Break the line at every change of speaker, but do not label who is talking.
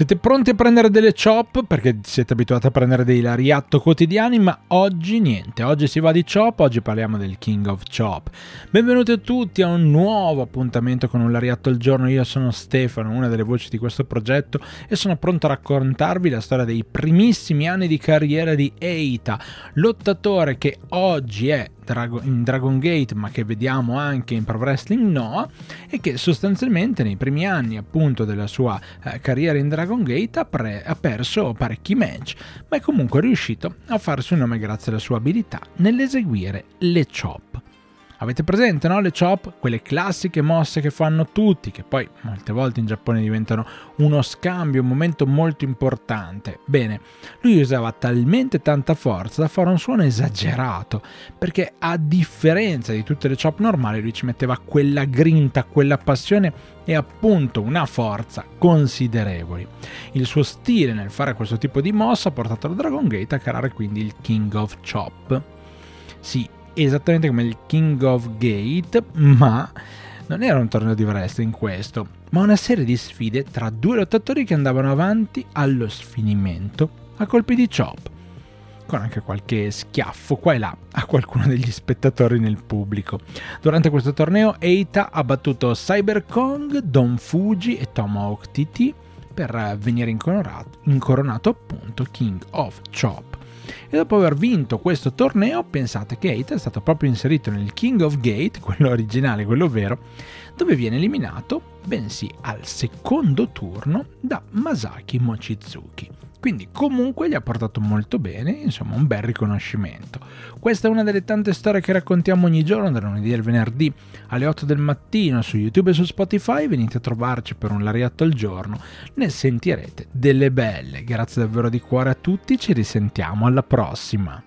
Siete pronti a prendere delle chop? Perché siete abituati a prendere dei lariatto quotidiani, ma oggi niente, oggi si va di chop, oggi parliamo del King of Chop. Benvenuti a tutti a un nuovo appuntamento con un lariatto al giorno, io sono Stefano, una delle voci di questo progetto e sono pronto a raccontarvi la storia dei primissimi anni di carriera di Eita, lottatore che oggi è in Dragon Gate ma che vediamo anche in Pro Wrestling Noah e che sostanzialmente nei primi anni appunto della sua eh, carriera in Dragon Gate ha, pre- ha perso parecchi match ma è comunque riuscito a farsi un nome grazie alla sua abilità nell'eseguire le chop. Avete presente, no? Le chop, quelle classiche mosse che fanno tutti, che poi molte volte in Giappone diventano uno scambio, un momento molto importante. Bene, lui usava talmente tanta forza da fare un suono esagerato, perché a differenza di tutte le chop normali, lui ci metteva quella grinta, quella passione e appunto una forza considerevoli. Il suo stile nel fare questo tipo di mossa ha portato la Dragon Gate a creare quindi il King of Chop. Sì, esattamente come il King of Gate, ma non era un torneo di wrestling questo, ma una serie di sfide tra due lottatori che andavano avanti allo sfinimento a colpi di chop, con anche qualche schiaffo qua e là a qualcuno degli spettatori nel pubblico. Durante questo torneo Eita ha battuto Cyber Kong, Don Fuji e Tomahawk TT per venire incoronato, incoronato appunto King of Chop e dopo aver vinto questo torneo pensate che Eita è stato proprio inserito nel King of Gate, quello originale, quello vero, dove viene eliminato, bensì al secondo turno, da Masaki Mochizuki. Quindi comunque gli ha portato molto bene, insomma un bel riconoscimento. Questa è una delle tante storie che raccontiamo ogni giorno, dal lunedì al venerdì alle 8 del mattino su YouTube e su Spotify, venite a trovarci per un lariatto al giorno, ne sentirete delle belle. Grazie davvero di cuore a tutti, ci risentiamo alla prossima.